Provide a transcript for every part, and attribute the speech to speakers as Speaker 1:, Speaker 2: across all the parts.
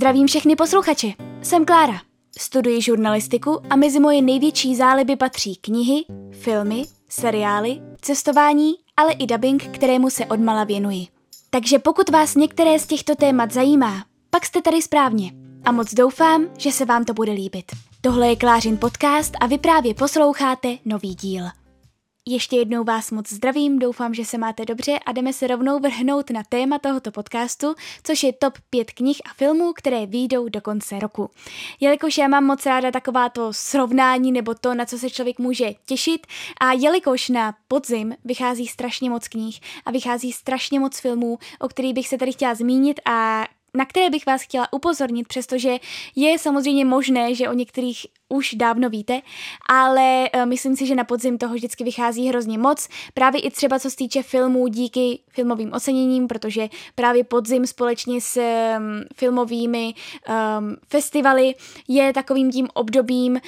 Speaker 1: Zdravím všechny posluchače. Jsem Klára. Studuji žurnalistiku a mezi moje největší záliby patří knihy, filmy, seriály, cestování, ale i dubbing, kterému se odmala věnuji. Takže pokud vás některé z těchto témat zajímá, pak jste tady správně. A moc doufám, že se vám to bude líbit. Tohle je Klářin podcast a vy právě posloucháte nový díl. Ještě jednou vás moc zdravím, doufám, že se máte dobře a jdeme se rovnou vrhnout na téma tohoto podcastu, což je top 5 knih a filmů, které výjdou do konce roku. Jelikož já mám moc ráda takováto srovnání nebo to, na co se člověk může těšit a jelikož na podzim vychází strašně moc knih a vychází strašně moc filmů, o kterých bych se tady chtěla zmínit a na které bych vás chtěla upozornit, přestože je samozřejmě možné, že o některých už dávno víte, ale uh, myslím si, že na podzim toho vždycky vychází hrozně moc, právě i třeba co se týče filmů díky filmovým oceněním, protože právě podzim společně s um, filmovými um, festivaly je takovým tím obdobím, uh,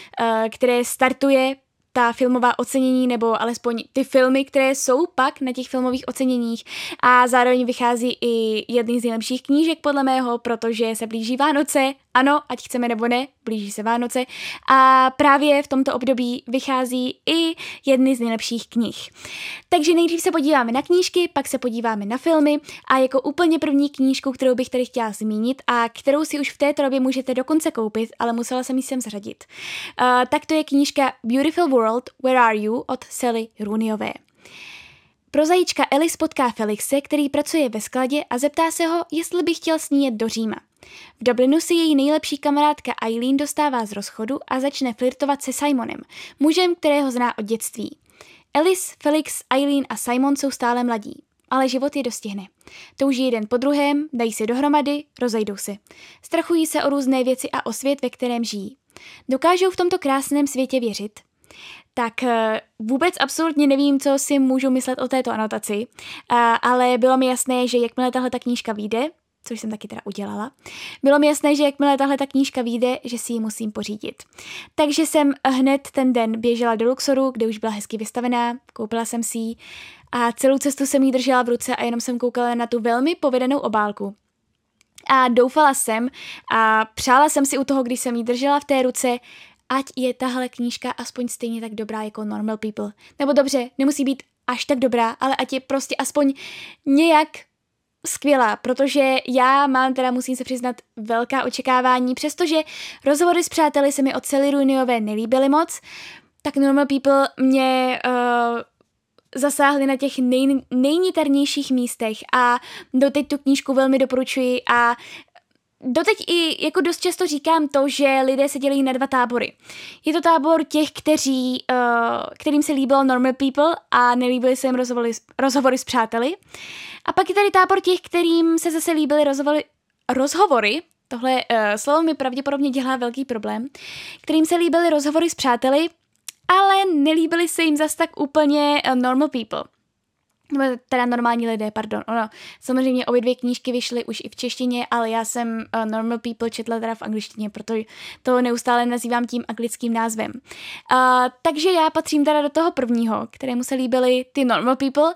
Speaker 1: které startuje ta filmová ocenění nebo alespoň ty filmy, které jsou pak na těch filmových oceněních. A zároveň vychází i jedný z nejlepších knížek podle mého, protože se blíží Vánoce ano, ať chceme nebo ne, blíží se Vánoce a právě v tomto období vychází i jedny z nejlepších knih. Takže nejdřív se podíváme na knížky, pak se podíváme na filmy a jako úplně první knížku, kterou bych tady chtěla zmínit a kterou si už v této době můžete dokonce koupit, ale musela jsem ji sem zřadit, uh, tak to je knížka Beautiful World, Where Are You od Sally Rooneyové. Prozajíčka Alice potká Felixe, který pracuje ve skladě a zeptá se ho, jestli by chtěl sníjet do Říma. V Dublinu si její nejlepší kamarádka Eileen dostává z rozchodu a začne flirtovat se Simonem, mužem, kterého zná od dětství. Alice, Felix, Eileen a Simon jsou stále mladí, ale život je dostihne. Touží jeden po druhém, dají se dohromady, rozejdou se. Strachují se o různé věci a o svět, ve kterém žijí. Dokážou v tomto krásném světě věřit? Tak eh, vůbec absolutně nevím, co si můžu myslet o této anotaci, ale bylo mi jasné, že jakmile tahle ta knížka vyjde, což jsem taky teda udělala, bylo mi jasné, že jakmile tahle ta knížka vyjde, že si ji musím pořídit. Takže jsem hned ten den běžela do Luxoru, kde už byla hezky vystavená, koupila jsem si ji a celou cestu jsem ji držela v ruce a jenom jsem koukala na tu velmi povedenou obálku. A doufala jsem a přála jsem si u toho, když jsem ji držela v té ruce, ať je tahle knížka aspoň stejně tak dobrá jako Normal People. Nebo dobře, nemusí být až tak dobrá, ale ať je prostě aspoň nějak skvělá, protože já mám teda, musím se přiznat, velká očekávání, přestože rozhovory s přáteli se mi od Sally Rooneyové nelíbily moc, tak Normal People mě uh, zasáhly na těch nej, nejniternějších místech a doteď tu knížku velmi doporučuji a doteď i jako dost často říkám to, že lidé se dělí na dva tábory. Je to tábor těch, kteří, uh, kterým se líbilo Normal People a nelíbily se jim rozhovory, rozhovory s přáteli. A pak je tady tábor těch, kterým se zase líbily rozhovory, rozhovory tohle uh, slovo mi pravděpodobně dělá velký problém, kterým se líbily rozhovory s přáteli, ale nelíbily se jim zas tak úplně uh, normal people nebo teda normální lidé, pardon. Ono, samozřejmě obě dvě knížky vyšly už i v češtině, ale já jsem uh, Normal People četla teda v angličtině, proto to neustále nazývám tím anglickým názvem. Uh, takže já patřím teda do toho prvního, kterému se líbily ty Normal People,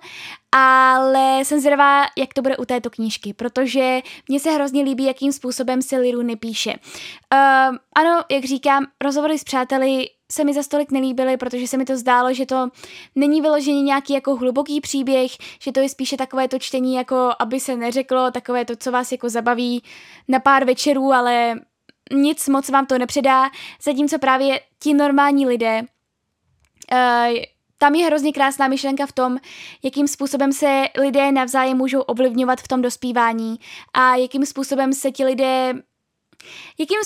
Speaker 1: ale jsem zvědavá, jak to bude u této knížky, protože mně se hrozně líbí, jakým způsobem se Liru nepíše. Uh, ano, jak říkám, rozhovory s přáteli se mi za stolik nelíbily, protože se mi to zdálo, že to není vyloženě nějaký jako hluboký příběh, že to je spíše takové to čtení, jako aby se neřeklo, takové to, co vás jako zabaví na pár večerů, ale nic moc vám to nepředá, zatímco právě ti normální lidé, uh, tam je hrozně krásná myšlenka v tom, jakým způsobem se lidé navzájem můžou ovlivňovat v tom dospívání a jakým způsobem se ti lidé, jakým,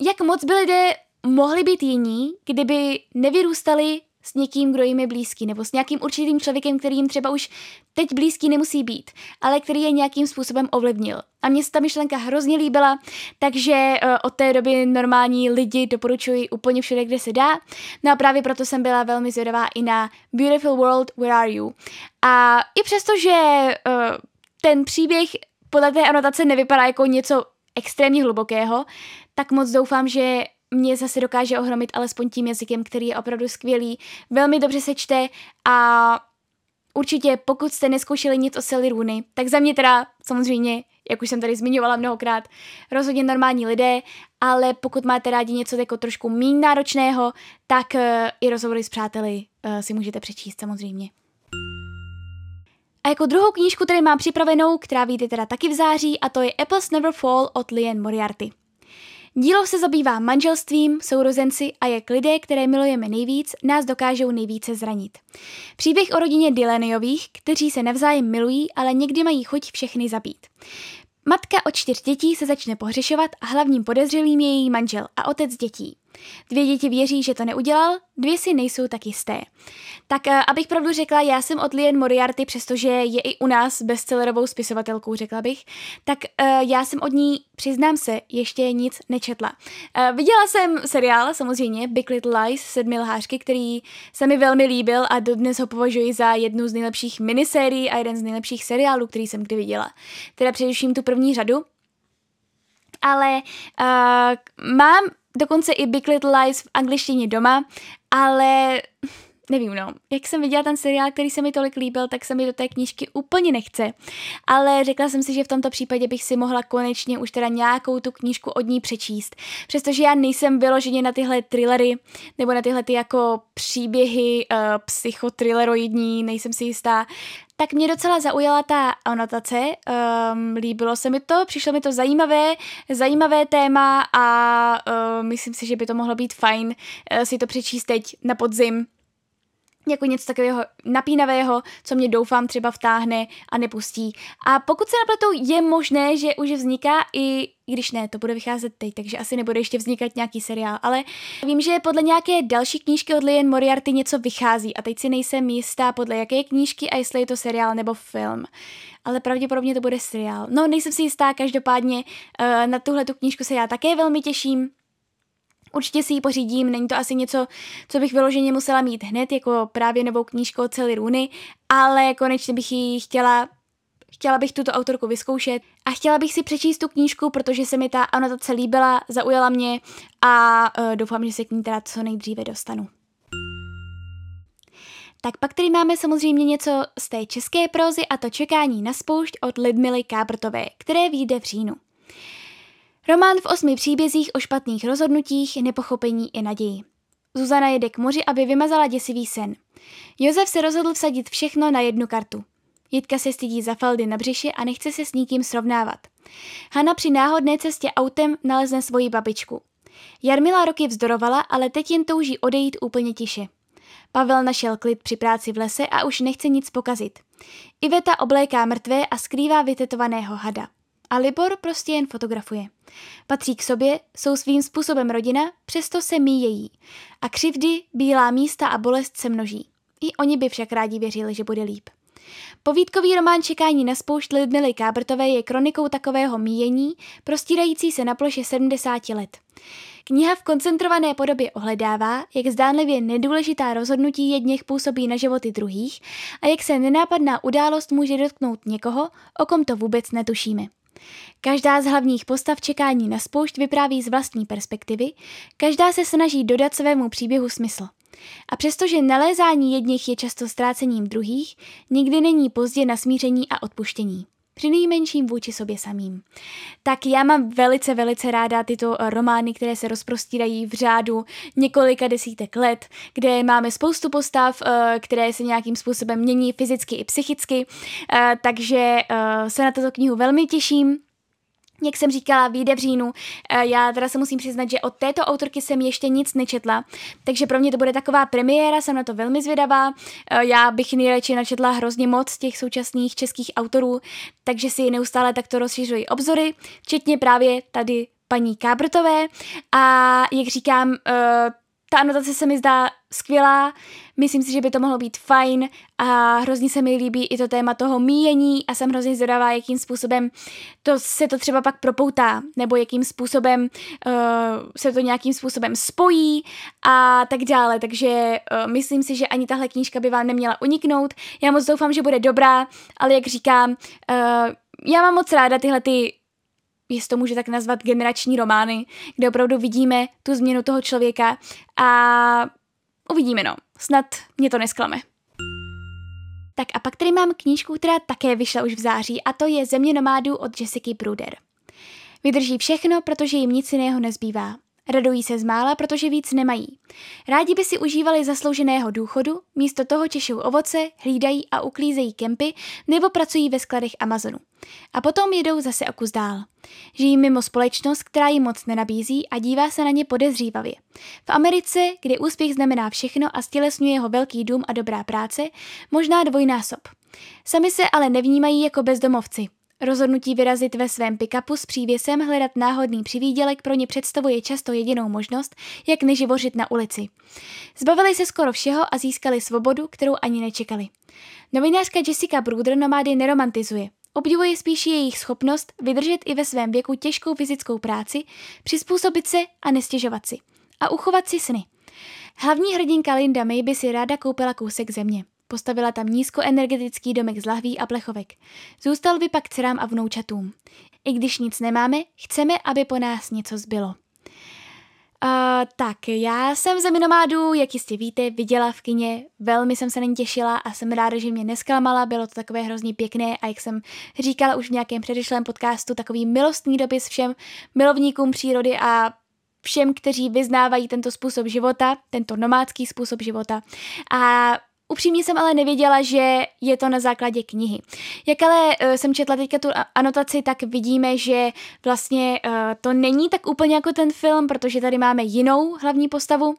Speaker 1: jak moc by lidé mohli být jiní, kdyby nevyrůstali s někým, kdo jim je blízký, nebo s nějakým určitým člověkem, který jim třeba už teď blízký nemusí být, ale který je nějakým způsobem ovlivnil. A mně se ta myšlenka hrozně líbila, takže uh, od té doby normální lidi doporučuji úplně všude, kde se dá. No a právě proto jsem byla velmi zvědavá i na Beautiful World, Where Are You? A i přesto, že uh, ten příběh podle té anotace nevypadá jako něco extrémně hlubokého, tak moc doufám, že mě zase dokáže ohromit alespoň tím jazykem, který je opravdu skvělý, velmi dobře se čte a určitě pokud jste neskoušeli nic o Sally Rooney, tak za mě teda samozřejmě, jak už jsem tady zmiňovala mnohokrát, rozhodně normální lidé, ale pokud máte rádi něco jako trošku méně náročného, tak uh, i rozhovory s přáteli uh, si můžete přečíst samozřejmě. A jako druhou knížku tady mám připravenou, která vyjde teda taky v září, a to je Apples Never Fall od Lian Moriarty. Dílo se zabývá manželstvím, sourozenci a jak lidé, které milujeme nejvíc, nás dokážou nejvíce zranit. Příběh o rodině Dylaniových, kteří se navzájem milují, ale někdy mají chuť všechny zabít. Matka od čtyř dětí se začne pohřešovat a hlavním podezřelým je její manžel a otec dětí. Dvě děti věří, že to neudělal, dvě si nejsou tak jisté. Tak uh, abych pravdu řekla, já jsem od Lien Moriarty, přestože je i u nás bestsellerovou spisovatelkou, řekla bych, tak uh, já jsem od ní, přiznám se, ještě nic nečetla. Uh, viděla jsem seriál, samozřejmě, Big Little Lies, sedmi lhářky, který se mi velmi líbil a dodnes ho považuji za jednu z nejlepších minisérií a jeden z nejlepších seriálů, který jsem kdy viděla. Teda především tu první řadu, ale uh, mám dokonce i Big Little Lies v angličtině doma, ale nevím, no. Jak jsem viděla ten seriál, který se mi tolik líbil, tak se mi do té knížky úplně nechce. Ale řekla jsem si, že v tomto případě bych si mohla konečně už teda nějakou tu knížku od ní přečíst. Přestože já nejsem vyloženě na tyhle thrillery, nebo na tyhle ty jako příběhy uh, psychotrilleroidní, nejsem si jistá, tak mě docela zaujala ta anotace, um, líbilo se mi to, přišlo mi to zajímavé, zajímavé téma a uh, myslím si, že by to mohlo být fajn uh, si to přečíst teď na podzim, jako něco takového napínavého, co mě doufám třeba vtáhne a nepustí. A pokud se napletou, je možné, že už vzniká i když ne, to bude vycházet teď, takže asi nebude ještě vznikat nějaký seriál, ale vím, že podle nějaké další knížky od Lian Moriarty něco vychází a teď si nejsem jistá podle jaké knížky a jestli je to seriál nebo film. Ale pravděpodobně to bude seriál. No, nejsem si jistá, každopádně uh, na tuhle tu knížku se já také velmi těším. Určitě si ji pořídím, není to asi něco, co bych vyloženě musela mít hned, jako právě novou knížku od Sally Rooney, ale konečně bych ji chtěla Chtěla bych tuto autorku vyzkoušet a chtěla bych si přečíst tu knížku, protože se mi ta anotace líbila, zaujala mě a uh, doufám, že se k ní teda co nejdříve dostanu. Tak pak tady máme samozřejmě něco z té české prózy a to čekání na spoušť od Lidmily Kábrtové, které vyjde v říjnu. Román v osmi příbězích o špatných rozhodnutích, nepochopení i naději. Zuzana jede k moři, aby vymazala děsivý sen. Josef se rozhodl vsadit všechno na jednu kartu. Jitka se stydí za faldy na břiši a nechce se s nikým srovnávat. Hana při náhodné cestě autem nalezne svoji babičku. Jarmila roky vzdorovala, ale teď jen touží odejít úplně tiše. Pavel našel klid při práci v lese a už nechce nic pokazit. Iveta obléká mrtvé a skrývá vytetovaného hada. A Libor prostě jen fotografuje. Patří k sobě, jsou svým způsobem rodina, přesto se míjejí. A křivdy, bílá místa a bolest se množí. I oni by však rádi věřili, že bude líp. Povídkový román Čekání na spoušť Lidmily Kábrtové je kronikou takového míjení, prostírající se na ploše 70 let. Kniha v koncentrované podobě ohledává, jak zdánlivě nedůležitá rozhodnutí jedněch působí na životy druhých a jak se nenápadná událost může dotknout někoho, o kom to vůbec netušíme. Každá z hlavních postav čekání na spoušť vypráví z vlastní perspektivy, každá se snaží dodat svému příběhu smysl. A přestože nalézání jedněch je často ztrácením druhých, nikdy není pozdě na smíření a odpuštění. Při nejmenším vůči sobě samým. Tak já mám velice, velice ráda tyto romány, které se rozprostírají v řádu několika desítek let, kde máme spoustu postav, eh, které se nějakým způsobem mění fyzicky i psychicky, eh, takže eh, se na tuto knihu velmi těším. Jak jsem říkala, vyjde v říjnu. Eh, já teda se musím přiznat, že od této autorky jsem ještě nic nečetla, takže pro mě to bude taková premiéra, jsem na to velmi zvědavá. Eh, já bych nejradši načetla hrozně moc těch současných českých autorů, takže si neustále takto rozšiřuji obzory, včetně právě tady paní Kábrtové. A jak říkám, eh, ta anotace se mi zdá skvělá, myslím si, že by to mohlo být fajn a hrozně se mi líbí i to téma toho míjení a jsem hrozně zvědavá, jakým způsobem to se to třeba pak propoutá, nebo jakým způsobem uh, se to nějakým způsobem spojí a tak dále, takže uh, myslím si, že ani tahle knížka by vám neměla uniknout. Já moc doufám, že bude dobrá, ale jak říkám, uh, já mám moc ráda tyhle ty jestli to může tak nazvat, generační romány, kde opravdu vidíme tu změnu toho člověka a uvidíme no, snad mě to nesklame. Tak a pak tady mám knížku, která také vyšla už v září a to je Země nomádů od Jessica Bruder. Vydrží všechno, protože jim nic jiného nezbývá. Radují se z mála, protože víc nemají. Rádi by si užívali zaslouženého důchodu, místo toho češou ovoce, hlídají a uklízejí kempy nebo pracují ve skladech Amazonu. A potom jedou zase o kus dál. Žijí mimo společnost, která jim moc nenabízí a dívá se na ně podezřívavě. V Americe, kde úspěch znamená všechno a stělesňuje jeho velký dům a dobrá práce, možná dvojnásob. Sami se ale nevnímají jako bezdomovci, Rozhodnutí vyrazit ve svém pikapu s přívěsem hledat náhodný přivídělek pro ně představuje často jedinou možnost, jak neživořit na ulici. Zbavili se skoro všeho a získali svobodu, kterou ani nečekali. Novinářka Jessica Bruder nomády neromantizuje. Obdivuje spíš jejich schopnost vydržet i ve svém věku těžkou fyzickou práci, přizpůsobit se a nestěžovat si. A uchovat si sny. Hlavní hrdinka Linda May by si ráda koupila kousek země. Postavila tam nízkoenergetický domek z lahví a plechovek. Zůstal by pak dcerám a vnoučatům. I když nic nemáme, chceme, aby po nás něco zbylo. Uh, tak, já jsem Zemi nomádu, jak jistě víte, viděla v kině, velmi jsem se na ní těšila a jsem ráda, že mě nesklamala, bylo to takové hrozně pěkné a jak jsem říkala už v nějakém předešlém podcastu, takový milostný dopis všem milovníkům přírody a všem, kteří vyznávají tento způsob života, tento nomádský způsob života. A Upřímně jsem ale nevěděla, že je to na základě knihy. Jak ale uh, jsem četla teďka tu anotaci, tak vidíme, že vlastně uh, to není tak úplně jako ten film, protože tady máme jinou hlavní postavu,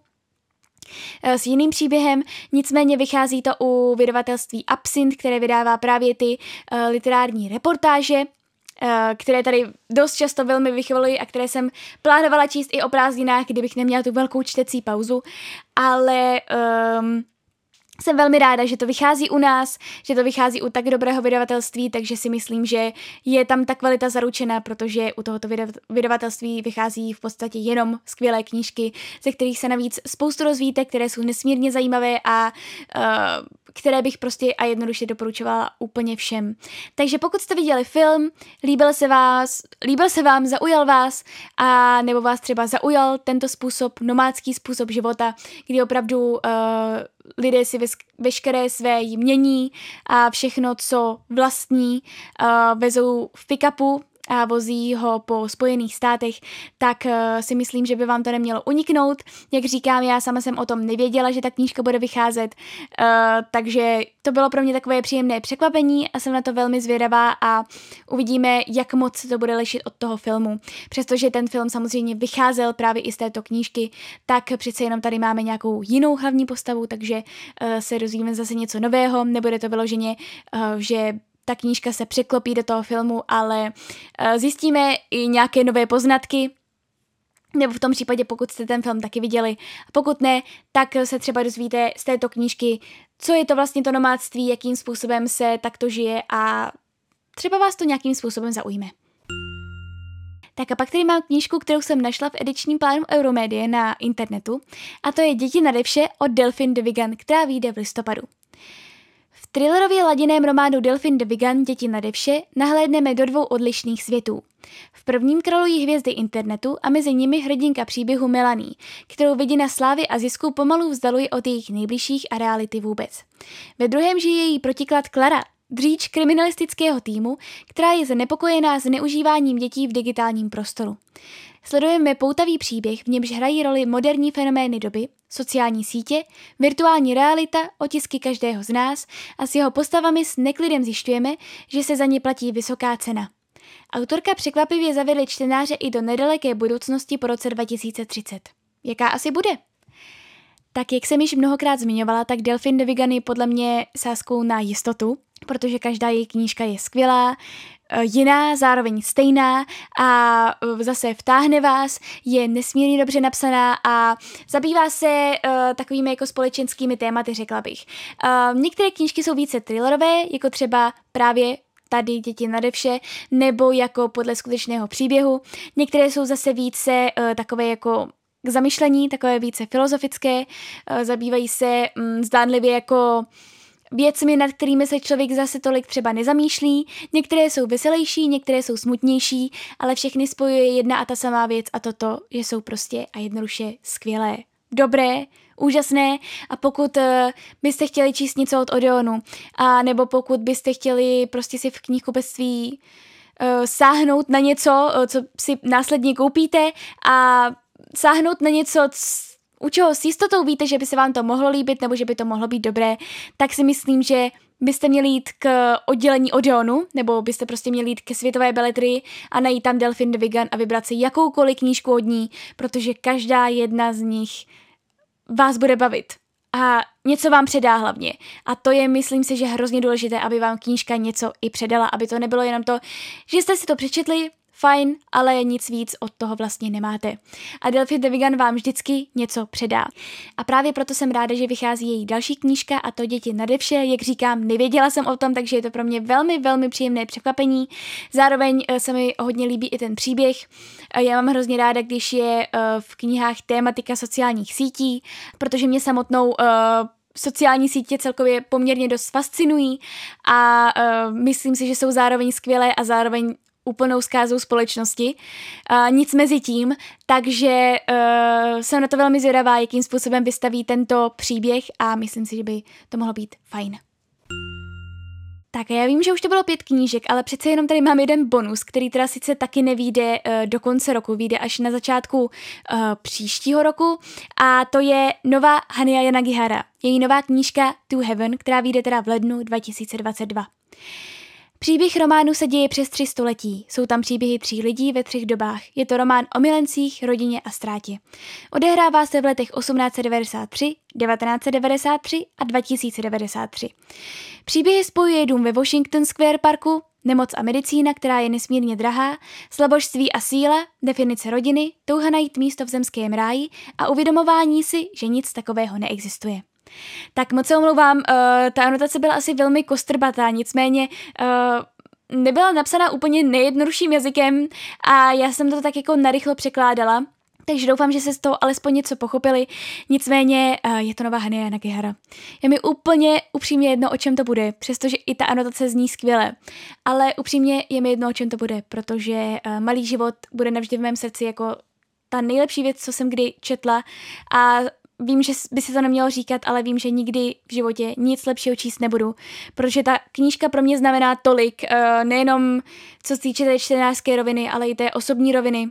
Speaker 1: eh, s jiným příběhem, nicméně vychází to u vydavatelství Absint, které vydává právě ty uh, literární reportáže, uh, které tady dost často velmi vychvalují a které jsem plánovala číst i o prázdninách, kdybych neměla tu velkou čtecí pauzu, ale um, jsem velmi ráda, že to vychází u nás, že to vychází u tak dobrého vydavatelství, takže si myslím, že je tam ta kvalita zaručena, protože u tohoto vydavatelství vychází v podstatě jenom skvělé knížky, ze kterých se navíc spoustu rozvíte, které jsou nesmírně zajímavé a uh, které bych prostě a jednoduše doporučovala úplně všem. Takže pokud jste viděli film, líbil se vás, líbil se vám, zaujal vás a nebo vás třeba zaujal tento způsob, nomádský způsob života, kdy opravdu uh, lidé si veškeré své mění a všechno, co vlastní, uh, vezou v pick-upu, a vozí ho po Spojených státech, tak uh, si myslím, že by vám to nemělo uniknout. Jak říkám, já sama jsem o tom nevěděla, že ta knížka bude vycházet, uh, takže to bylo pro mě takové příjemné překvapení a jsem na to velmi zvědavá a uvidíme, jak moc se to bude lišit od toho filmu. Přestože ten film samozřejmě vycházel právě i z této knížky, tak přece jenom tady máme nějakou jinou hlavní postavu, takže uh, se dozvíme zase něco nového, nebude to vyloženě, že ta knížka se překlopí do toho filmu, ale uh, zjistíme i nějaké nové poznatky, nebo v tom případě, pokud jste ten film taky viděli. Pokud ne, tak se třeba dozvíte z této knížky, co je to vlastně to nomádství, jakým způsobem se takto žije a třeba vás to nějakým způsobem zaujme. Tak a pak tady mám knížku, kterou jsem našla v edičním plánu Euromedie na internetu a to je Děti na devše od Delphine de Vigan, která vyjde v listopadu. Thrillerově ladiném románu Delphine de Vigan Děti na devše nahlédneme do dvou odlišných světů. V prvním králují hvězdy internetu a mezi nimi hrdinka příběhu Melanie, kterou vidina slávy a zisku pomalu vzdaluje od jejich nejbližších a reality vůbec. Ve druhém žije její protiklad Klara, dříč kriminalistického týmu, která je znepokojená zneužíváním dětí v digitálním prostoru. Sledujeme poutavý příběh, v němž hrají roli moderní fenomény doby, sociální sítě, virtuální realita, otisky každého z nás a s jeho postavami s neklidem zjišťujeme, že se za ně platí vysoká cena. Autorka překvapivě zavedly čtenáře i do nedaleké budoucnosti po roce 2030. Jaká asi bude? Tak jak jsem již mnohokrát zmiňovala, tak Delphine de Vigan je podle mě sáskou na jistotu, protože každá její knížka je skvělá, eh, jiná, zároveň stejná a eh, zase vtáhne vás, je nesmírně dobře napsaná a zabývá se uh, takovými jako společenskými tématy, řekla bych. Uh, některé knížky jsou více thrillerové, jako třeba právě tady děti nadevše, nebo jako podle skutečného příběhu. Některé jsou zase více uh, takové jako k zamyšlení, takové více filozofické, uh, zabývají se um, zdánlivě jako uh, věcmi, nad kterými se člověk zase tolik třeba nezamýšlí. Některé jsou veselější, některé jsou smutnější, ale všechny spojuje jedna a ta samá věc a toto, že jsou prostě a jednoduše skvělé, dobré, úžasné a pokud uh, byste chtěli číst něco od Odeonu a nebo pokud byste chtěli prostě si v knihkupectví uh, sáhnout na něco, uh, co si následně koupíte a sáhnout na něco, u čeho s jistotou víte, že by se vám to mohlo líbit nebo že by to mohlo být dobré, tak si myslím, že byste měli jít k oddělení Odeonu, nebo byste prostě měli jít ke světové beletrii a najít tam Delphine de Vigan a vybrat si jakoukoliv knížku od ní, protože každá jedna z nich vás bude bavit a něco vám předá hlavně. A to je, myslím si, že hrozně důležité, aby vám knížka něco i předala, aby to nebylo jenom to, že jste si to přečetli, fajn, ale nic víc od toho vlastně nemáte. A Delphi Devigan vám vždycky něco předá. A právě proto jsem ráda, že vychází její další knížka a to Děti nade vše, jak říkám, nevěděla jsem o tom, takže je to pro mě velmi, velmi příjemné překvapení. Zároveň eh, se mi hodně líbí i ten příběh. Eh, já mám hrozně ráda, když je eh, v knihách tématika sociálních sítí, protože mě samotnou sociální sítě celkově poměrně dost fascinují a uh, myslím si, že jsou zároveň skvělé a zároveň úplnou zkázou společnosti, uh, nic mezi tím, takže uh, jsem na to velmi zvědavá, jakým způsobem vystaví tento příběh a myslím si, že by to mohlo být fajn. Tak já vím, že už to bylo pět knížek, ale přece jenom tady mám jeden bonus, který teda sice taky nevíde uh, do konce roku, vyjde až na začátku uh, příštího roku a to je nová Hania Yanagihara, její nová knížka To Heaven, která vyjde teda v lednu 2022. Příběh románu se děje přes tři století. Jsou tam příběhy tří lidí ve třech dobách. Je to román o milencích, rodině a ztrátě. Odehrává se v letech 1893, 1993 a 2093. Příběhy spojuje dům ve Washington Square Parku, nemoc a medicína, která je nesmírně drahá, slabožství a síla, definice rodiny, touha najít místo v zemském ráji a uvědomování si, že nic takového neexistuje. Tak moc se omlouvám, uh, ta anotace byla asi velmi kostrbatá, nicméně uh, nebyla napsaná úplně nejjednodušším jazykem a já jsem to tak jako narychlo překládala. Takže doufám, že se z toho alespoň něco pochopili. Nicméně uh, je to nová Hania Nagihara. Je mi úplně upřímně jedno, o čem to bude, přestože i ta anotace zní skvěle. Ale upřímně je mi jedno, o čem to bude, protože uh, Malý život bude navždy v mém srdci jako ta nejlepší věc, co jsem kdy četla a vím, že by se to nemělo říkat, ale vím, že nikdy v životě nic lepšího číst nebudu, protože ta knížka pro mě znamená tolik, uh, nejenom co se týče té čtenářské roviny, ale i té osobní roviny.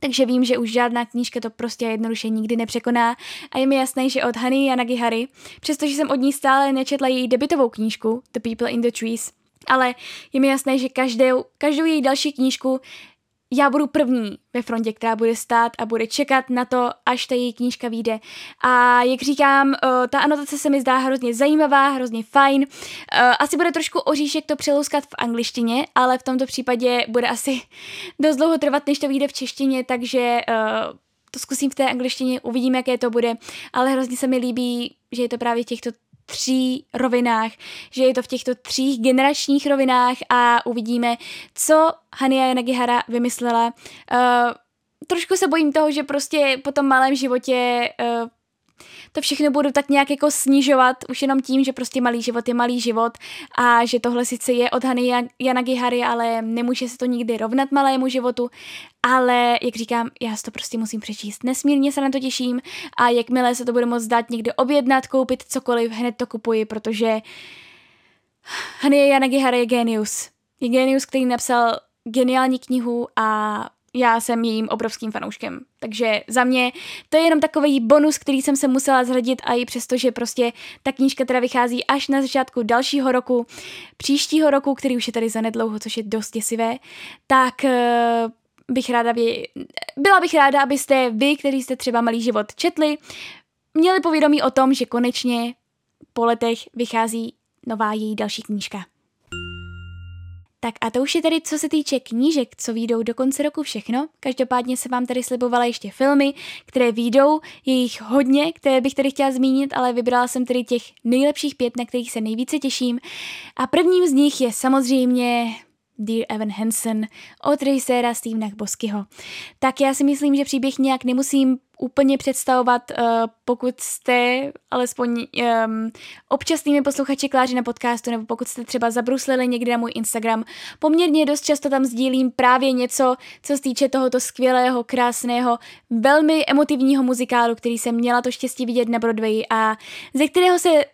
Speaker 1: Takže vím, že už žádná knížka to prostě jednoduše nikdy nepřekoná a je mi jasné, že od Hany Yanagihary, přestože jsem od ní stále nečetla její debitovou knížku The People in the Trees, ale je mi jasné, že každou, každou její další knížku já budu první ve frontě, která bude stát a bude čekat na to, až ta její knížka vyjde. A jak říkám, eh, ta anotace se mi zdá hrozně zajímavá, hrozně fajn. Eh, asi bude trošku oříšek to přelouskat v angličtině, ale v tomto případě bude asi dost dlouho trvat, než to vyjde v češtině, takže eh, to zkusím v té angličtině, uvidím, jaké to bude, ale hrozně se mi líbí, že je to právě těchto tří rovinách, že je to v těchto tří generačních rovinách a uvidíme, co Hania Yanagihara vymyslela. Uh, trošku se bojím toho, že prostě po tom malém životě uh, to všechno budu tak nějak jako snižovat, už jenom tím, že prostě malý život je malý život a že tohle sice je od Hany Yanagihary, ale nemůže se to nikdy rovnat malému životu, ale jak říkám, já si to prostě musím přečíst. Nesmírně se na to těším a jakmile se to bude moct dát někde objednat, koupit cokoliv, hned to kupuji, protože Hany Yanagihara je genius. Je genius, který napsal geniální knihu a já jsem jejím obrovským fanouškem. Takže za mě to je jenom takový bonus, který jsem se musela zhradit a i přesto, že prostě ta knížka teda vychází až na začátku dalšího roku, příštího roku, který už je tady zanedlouho, což je dost děsivé, tak uh, bych ráda, vy, byla bych ráda, abyste vy, který jste třeba Malý život četli, měli povědomí o tom, že konečně po letech vychází nová její další knížka. Tak a to už je tedy, co se týče knížek, co výjdou do konce roku všechno. Každopádně se vám tady slibovala ještě filmy, které výjdou, je jich hodně, které bych tady chtěla zmínit, ale vybrala jsem tedy těch nejlepších pět, na kterých se nejvíce těším. A prvním z nich je samozřejmě Dear Evan Hansen od režiséra Stevena Boskyho. Tak já si myslím, že příběh nějak nemusím úplně představovat, uh, pokud jste alespoň um, občasnými posluchači Kláři na podcastu, nebo pokud jste třeba zabruslili někdy na můj Instagram. Poměrně dost často tam sdílím právě něco, co se týče tohoto skvělého, krásného, velmi emotivního muzikálu, který jsem měla to štěstí vidět na Broadway a ze kterého se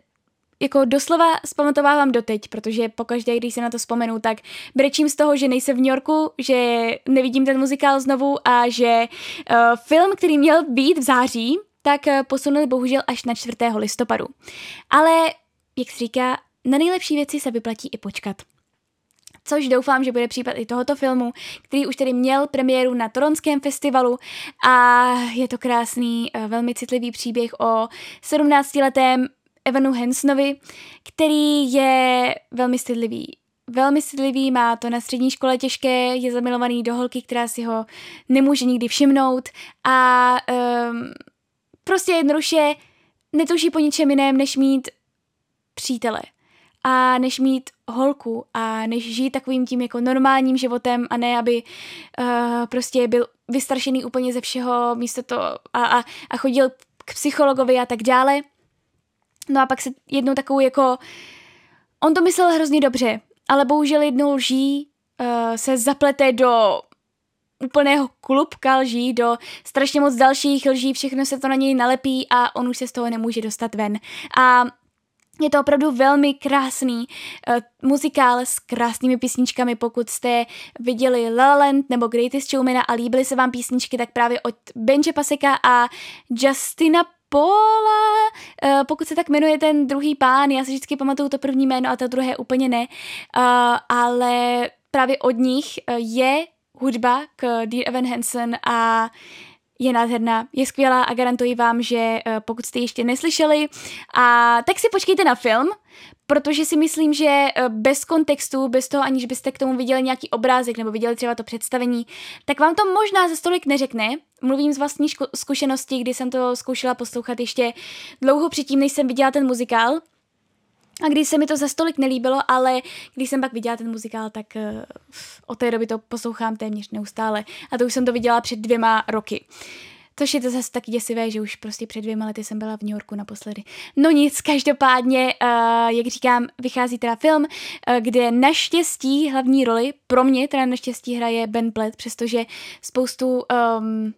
Speaker 1: jako doslova zpamatovávám doteď, protože pokaždé, když se na to vzpomenu, tak brečím z toho, že nejsem v New Yorku, že nevidím ten muzikál znovu a že uh, film, který měl být v září, tak uh, posunul bohužel až na 4. listopadu. Ale, jak se říká, na nejlepší věci se vyplatí i počkat. Což doufám, že bude případ i tohoto filmu, který už tedy měl premiéru na Toronském festivalu a je to krásný, uh, velmi citlivý příběh o 17-letém Evanu Hansonovi, který je velmi stydlivý. Velmi stydlivý, má to na střední škole těžké, je zamilovaný do holky, která si ho nemůže nikdy všimnout a um, prostě jednoduše netuší po ničem jiném, než mít přítele a než mít holku a než žít takovým tím jako normálním životem a ne, aby uh, prostě byl vystrašený úplně ze všeho místo to a, a, a chodil k psychologovi a tak dále. No a pak se jednou takovou jako... On to myslel hrozně dobře, ale bohužel jednou lží uh, se zaplete do úplného klubka lží, do strašně moc dalších lží, všechno se to na něj nalepí a on už se z toho nemůže dostat ven. A je to opravdu velmi krásný uh, muzikál s krásnými písničkami. Pokud jste viděli La La Land nebo Greatest Showmana a líbily se vám písničky, tak právě od Benže Paseka a Justina Paula, uh, pokud se tak jmenuje ten druhý pán, já si vždycky pamatuju to první jméno a to druhé úplně ne, uh, ale právě od nich uh, je hudba k Dear Evan Hansen a je nádherná, je skvělá a garantuji vám, že pokud jste ještě neslyšeli, a tak si počkejte na film, protože si myslím, že eh, bez kontextu, bez toho, aniž byste k tomu viděli nějaký obrázek nebo viděli třeba to představení, tak vám to možná za stolik neřekne. Mluvím z vlastní zkušenosti, kdy jsem to zkoušela poslouchat ještě dlouho předtím, než jsem viděla ten muzikál. A když se mi to za stolik nelíbilo, ale když jsem pak viděla ten muzikál, tak uh, od té doby to poslouchám téměř neustále. A to už jsem to viděla před dvěma roky. Což je to zase taky děsivé, že už prostě před dvěma lety jsem byla v New Yorku naposledy. No nic, každopádně, uh, jak říkám, vychází teda film, uh, kde naštěstí hlavní roli, pro mě teda naštěstí hraje Ben Platt, přestože spoustu um,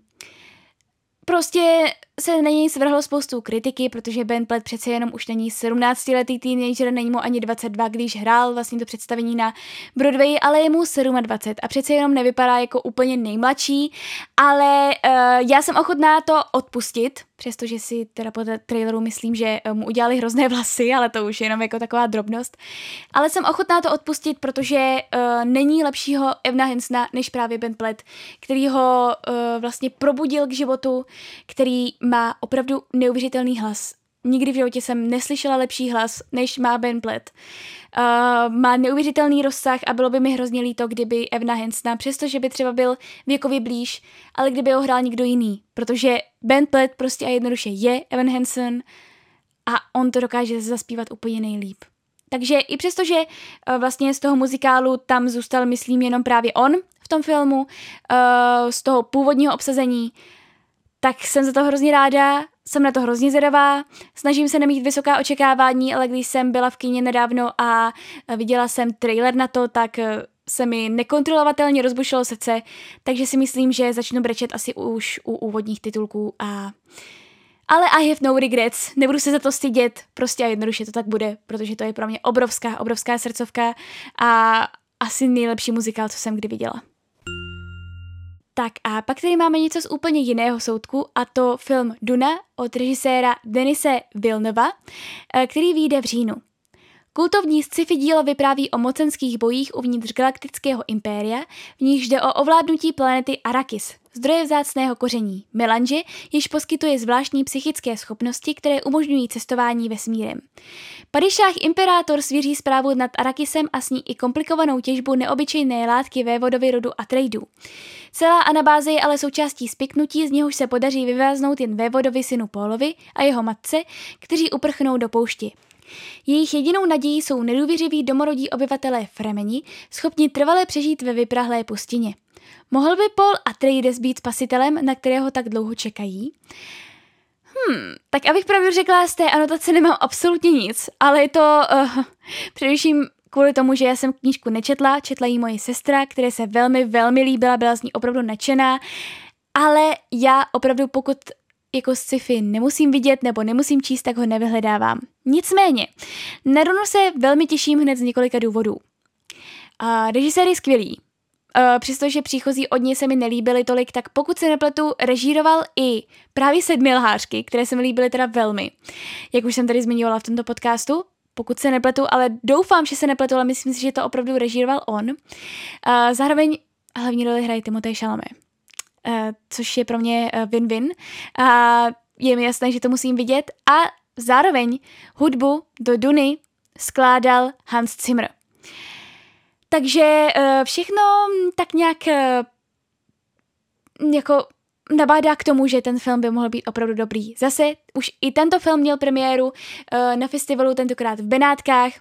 Speaker 1: prostě se na něj svrhlo spoustu kritiky, protože Ben Platt přece jenom už není 17-letý teenager, není mu ani 22, když hrál vlastně to představení na Broadway, ale je mu 27 a přece jenom nevypadá jako úplně nejmladší, ale uh, já jsem ochotná to odpustit, přestože si teda po traileru myslím, že eh, mu udělali hrozné vlasy, ale to už je jenom jako taková drobnost. Ale jsem ochotná to odpustit, protože uh, není lepšího Evna Hensna než právě Ben Platt, který ho uh, vlastně probudil k životu, který má opravdu neuvěřitelný hlas. Nikdy v životě jsem neslyšela lepší hlas, než má Ben Platt. Uh, má neuvěřitelný rozsah a bylo by mi hrozně líto, kdyby Evna Hensna, přestože by třeba byl věkově blíž, ale kdyby ho hrál někdo jiný, protože Ben Platt prostě a jednoduše je Evan Hansen a on to dokáže zaspívat úplně nejlíp. Takže i přesto, že uh, vlastně z toho muzikálu tam zůstal, myslím, jenom právě on v tom filmu, uh, z toho původního obsazení, tak jsem za to hrozně ráda, jsem na to hrozně zvědavá, snažím se nemít vysoká očekávání, ale když jsem byla v kyně nedávno a viděla jsem trailer na to, tak eh, se mi nekontrolovatelně rozbušilo srdce, takže si myslím, že začnu brečet asi už u úvodních titulků a... Ale I have no regrets, nebudu se za to stydět, prostě a jednoduše to tak bude, protože to je pro mě obrovská, obrovská srdcovka a asi nejlepší muzikál, co jsem kdy viděla. Tak a pak tady máme něco z úplně jiného soudku a to film Duna od režiséra Denise Vilnova, eh, který vyjde v říjnu. Kultovní sci-fi dílo vypráví o mocenských bojích uvnitř galaktického impéria, v níž jde o ovládnutí planety Arrakis, zdroje vzácného koření, melanže, již poskytuje zvláštní psychické schopnosti, které umožňují cestování vesmírem. Padišách Imperátor svěří zprávu nad Arakisem a s ní i komplikovanou těžbu neobyčejné látky vévodovi rodu Atreidů. Celá anabáze je ale součástí spiknutí, z něhož se podaří vyváznout jen vévodovi synu Pólovi a jeho matce, kteří uprchnou do poušti. Jejich jedinou nadějí jsou nedůvěřiví domorodí obyvatelé Fremeni, schopni trvale přežít ve vyprahlé pustině. Mohl by Paul Atreides být spasitelem, na kterého tak dlouho čekají? Hmm, tak abych pravdu řekla, z té anotace nemám absolutně nic, ale je to uh, především kvůli tomu, že já jsem knížku nečetla, četla ji moje sestra, které se velmi, velmi líbila, byla z ní opravdu nadšená, ale já opravdu pokud jako sci-fi nemusím vidět nebo nemusím číst, tak ho nevyhledávám. Nicméně, na Runu se velmi těším hned z několika důvodů. A režisér je skvělý. Uh, přestože příchozí od něj se mi nelíbily tolik, tak pokud se nepletu, režíroval i právě sedmi lhářky, které se mi líbily teda velmi. Jak už jsem tady zmiňovala v tomto podcastu, pokud se nepletu, ale doufám, že se nepletu, ale myslím si, že to opravdu režíroval on. Uh, zároveň hlavní roli hraje Timothée Chalamet, což je pro mě uh, win-win. A je mi jasné, že to musím vidět. A zároveň hudbu do Duny skládal Hans Zimmer. Takže uh, všechno tak nějak jako nabádá k tomu, že ten film by mohl být opravdu dobrý. Zase už i tento film měl premiéru na festivalu tentokrát v Benátkách.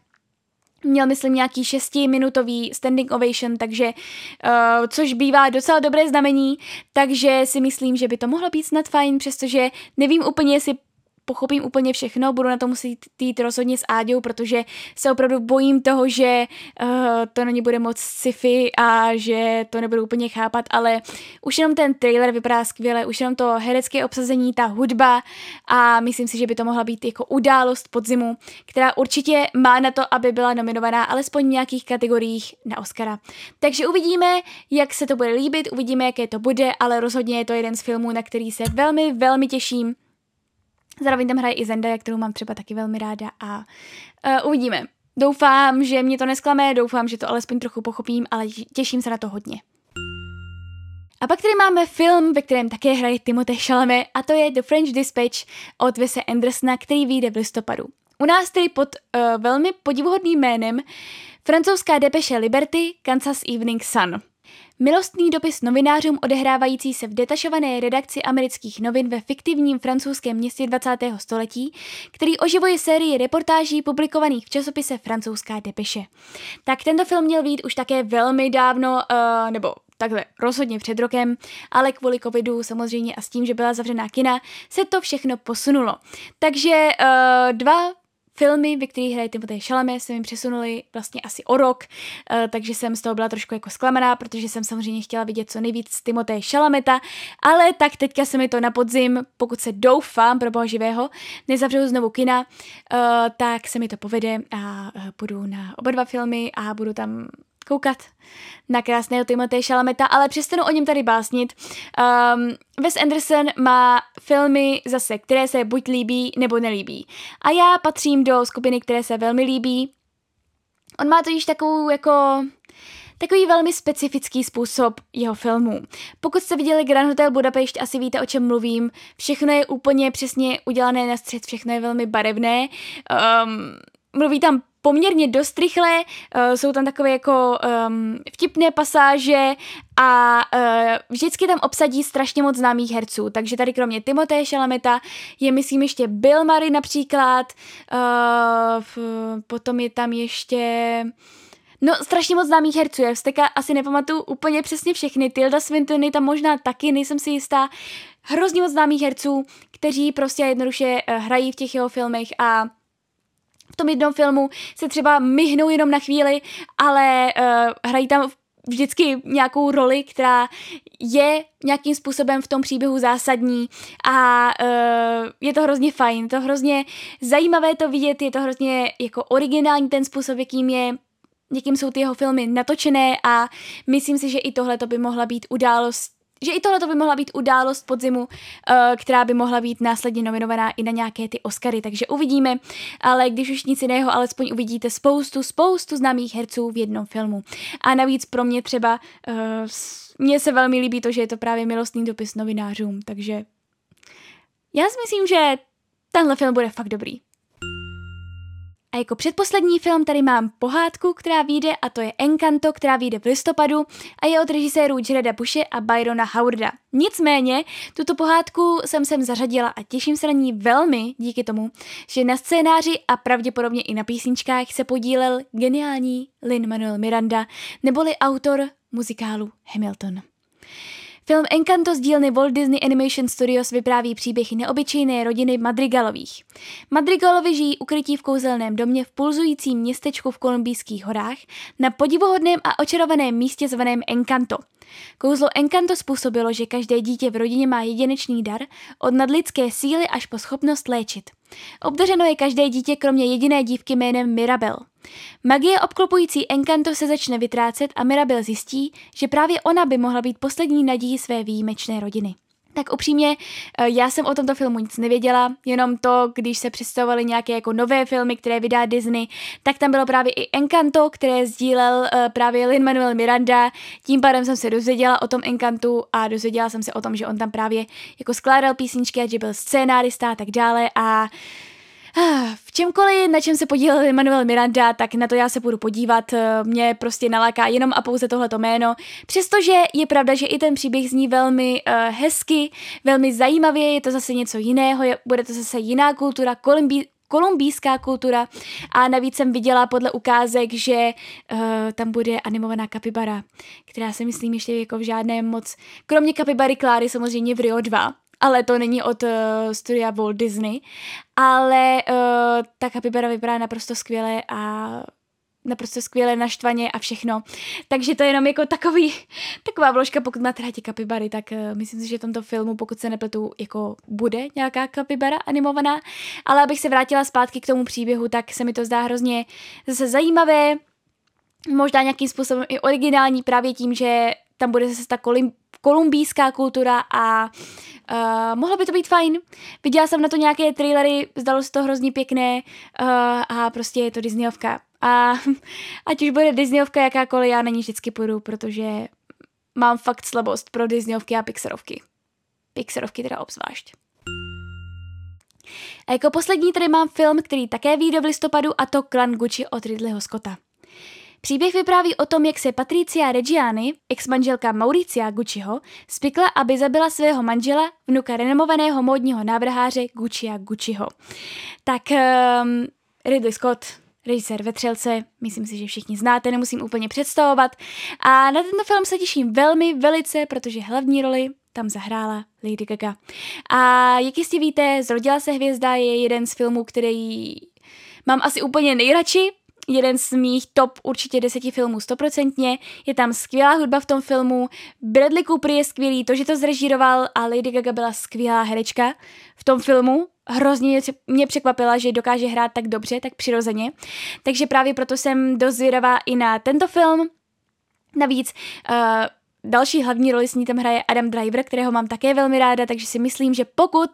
Speaker 1: Měl, myslím, nějaký šestiminutový standing ovation, takže, uh, což bývá docela dobré znamení, takže si myslím, že by to mohlo být snad fajn, přestože nevím úplně, jestli pochopím úplně všechno, budu na to muset jít rozhodně s Áďou, protože se opravdu bojím toho, že uh, to na ní bude moc sci-fi a že to nebudu úplně chápat, ale už jenom ten trailer vypadá skvěle, už jenom to herecké obsazení, ta hudba a myslím si, že by to mohla být jako událost podzimu, která určitě má na to, aby byla nominovaná alespoň v nějakých kategoriích na Oscara. Takže uvidíme, jak se to bude líbit, uvidíme, jaké to bude, ale rozhodně je to jeden z filmů, na který se velmi, velmi těším Zároveň tam hraje i Zendaya, kterou mám třeba taky velmi ráda a uh, uvidíme. Doufám, že mě to nesklame, doufám, že to alespoň trochu pochopím, ale těším se na to hodně. A pak tady máme film, ve kterém také hraje Timothée Chalamet a to je The French Dispatch od Wese Andersona, který vyjde v listopadu. U nás tedy pod uh, velmi podivuhodným jménem francouzská depeše Liberty, Kansas Evening Sun. Milostný dopis novinářům odehrávající se v detašované redakci amerických novin ve fiktivním francouzském městě 20. století, který oživuje sérii reportáží publikovaných v časopise Francouzská depeše. Tak tento film měl být už také velmi dávno, uh, nebo takhle rozhodně před rokem, ale kvůli covidu samozřejmě a s tím, že byla zavřená kina, se to všechno posunulo. Takže uh, dva filmy, ve kterých hraje Timothée Chalamet, se mi přesunuli vlastně asi o rok, uh, takže jsem z toho byla trošku jako zklamaná, protože jsem samozřejmě chtěla vidět co nejvíc Timothée Chalameta, ale tak teďka se mi to na podzim, pokud se doufám pro boha živého, nezavřou znovu kina, uh, tak se mi to povede a uh, půjdu na oba dva filmy a budu tam koukat na krásného Timothée Chalameta, ale přestanu o něm tady básnit. Um, Wes Anderson má filmy zase, které se buď líbí, nebo nelíbí. A já patřím do skupiny, které se velmi líbí. On má totiž takovou jako takový velmi specifický způsob jeho filmů. Pokud jste viděli Grand Hotel Budapešť, asi víte, o čem mluvím. Všechno je úplně přesně udělané na střed, všechno je velmi barevné. Um, mluví tam poměrně dost rychle, uh, jsou tam takové jako um, vtipné pasáže a uh, vždycky tam obsadí strašně moc známých herců, takže tady kromě Timothée Chalameta je myslím ještě Bill Murray například, uh, potom je tam ještě... No, strašně moc známých herců, já teďka asi nepamatuju úplně přesně všechny, Tilda Swinton tam možná taky, nejsem si jistá, hrozně moc známých herců, kteří prostě jednoduše uh, hrají v těch jeho filmech a v tom jednom filmu se třeba myhnou jenom na chvíli, ale uh, hrají tam vždycky nějakou roli, která je nějakým způsobem v tom příběhu zásadní a uh, je to hrozně fajn, to hrozně zajímavé to vidět, je to hrozně jako originální ten způsob, jakým je jakým jsou ty jeho filmy natočené a myslím si, že i tohle to by mohla být událost že i tohle by mohla být událost podzimu, uh, která by mohla být následně nominovaná i na nějaké ty Oscary, takže uvidíme, ale když už nic jiného, alespoň uvidíte spoustu, spoustu známých herců v jednom filmu. A navíc pro mě třeba, uh, mně se velmi líbí to, že je to právě milostný dopis novinářům, takže já si myslím, že tenhle film bude fakt dobrý. A jako předposlední film tady mám pohádku, která vyjde a to je Encanto, která vyjde v listopadu a je od režisérů Jareda Bushe a Byrona Howarda. Nicméně, tuto pohádku jsem sem zařadila a těším se na ní velmi díky tomu, že na scénáři a pravděpodobně i na písničkách se podílel geniální Lin-Manuel Miranda, neboli autor muzikálu Hamilton. Film Encanto z dílny Walt Disney Animation Studios vypráví příběh neobyčejné rodiny Madrigalových. Madrigalovi žijí ukrytí v kouzelném domě v pulzujícím městečku v kolumbijských horách na podivuhodném a očarovaném místě zvaném Encanto. Kouzlo Encanto způsobilo, že každé dítě v rodině má jedinečný dar, od nadlidské síly až po schopnost léčit. Obdařeno je každé dítě kromě jediné dívky jménem Mirabel. Magie obklopující Encanto se začne vytrácet a Mirabel zjistí, že právě ona by mohla být poslední nadějí své výjimečné rodiny. Tak upřímně, eh, já jsem o tomto filmu nic nevěděla, jenom to, když se představovaly nějaké jako nové filmy, které vydá Disney, tak tam bylo právě i Encanto, které sdílel uh, právě Lin-Manuel Miranda, tím pádem jsem se dozvěděla o tom Encantu a dozvěděla jsem se o tom, že on tam právě jako skládal písničky a že byl scénárista a tak dále. A uh, v čemkoliv, na čem se podílel Manuel Miranda, tak na to já se budu podívat. Eh, mě prostě naláká jenom a pouze tohleto jméno. Přestože je pravda, že i ten příběh zní velmi uh, hezky, velmi zajímavě, je to zase něco jiného, je, bude to zase jiná kultura, kolumbí, kolumbijská kultura a navíc jsem viděla podle ukázek, že uh, tam bude animovaná kapibara, která se myslím ještě jako v žádném moc, kromě kapibary Kláry samozřejmě v Rio 2, ale to není od uh, studia Walt Disney, ale uh, ta kapibara vypadá naprosto skvěle a naprosto skvěle naštvaně a všechno. Takže to je jenom jako takový, taková vložka, pokud máte rádi kapibary, tak uh, myslím si, že v tomto filmu, pokud se nepletu, jako bude nějaká kapibara animovaná. Ale abych se vrátila zpátky k tomu příběhu, tak se mi to zdá hrozně zase zajímavé, možná nějakým způsobem i originální právě tím, že tam bude zase ta kolumbijská kultura a uh, mohlo by to být fajn. Viděla jsem na to nějaké trailery, zdalo se to hrozně pěkné uh, a prostě je to Disneyovka. A ať už bude Disneyovka jakákoliv, já na ní vždycky půjdu, protože mám fakt slabost pro Disneyovky a Pixarovky. Pixarovky teda obzvlášť. A jako poslední tady mám film, který také vyjde v listopadu a to Klan Gucci od Ridleyho Scotta. Příběh vypráví o tom, jak se Patricia Reggiani, ex-manželka Mauricia Gucciho, spikla, aby zabila svého manžela, vnuka renomovaného módního návrháře Guccia Gucciho. Tak um, Ridley Scott, režisér Vetřelce, myslím si, že všichni znáte, nemusím úplně představovat. A na tento film se těším velmi, velice, protože hlavní roli tam zahrála Lady Gaga. A jak jistě víte, Zrodila se hvězda je jeden z filmů, který mám asi úplně nejradši, jeden z mých top určitě deseti filmů stoprocentně. Je tam skvělá hudba v tom filmu, Bradley Cooper je skvělý, to, že to zrežíroval a Lady Gaga byla skvělá herečka v tom filmu. Hrozně mě překvapila, že dokáže hrát tak dobře, tak přirozeně. Takže právě proto jsem dost zvědavá i na tento film. Navíc uh, Další hlavní roli s ní tam hraje Adam Driver, kterého mám také velmi ráda, takže si myslím, že pokud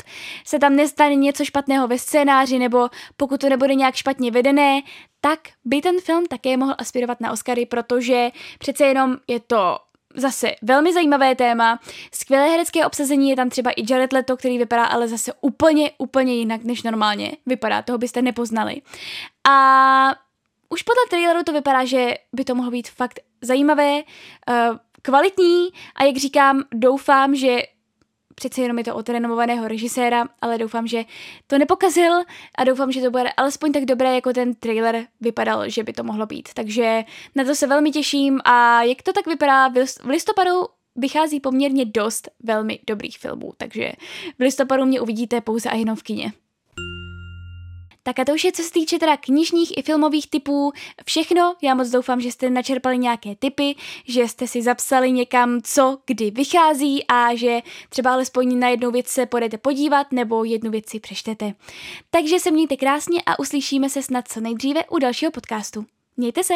Speaker 1: se tam nestane něco špatného ve scénáři nebo pokud to nebude nějak špatně vedené, tak by ten film také mohl aspirovat na Oscary, protože přece jenom je to zase velmi zajímavé téma. Skvělé herecké obsazení je tam třeba i Jared Leto, který vypadá ale zase úplně, úplně jinak, než normálně vypadá. Toho byste nepoznali. A už podle traileru to vypadá, že by to mohlo být fakt zajímavé, uh, kvalitní a jak říkám, doufám, že přece jenom je to od renomovaného režiséra, ale doufám, že to nepokazil a doufám, že to bude alespoň tak dobré, jako ten trailer vypadal, že by to mohlo být. Takže na to se velmi těším a jak to tak vypadá, v listopadu vychází poměrně dost velmi dobrých filmů, takže v listopadu mě uvidíte pouze a jenom v kině. Tak a to už je co se týče teda knižních i filmových typů všechno. Já moc doufám, že jste načerpali nějaké typy, že jste si zapsali někam, co kdy vychází a že třeba alespoň na jednu věc se půjdete podívat nebo jednu věc si přečtete. Takže se mějte krásně a uslyšíme se snad co nejdříve u dalšího podcastu. Mějte se!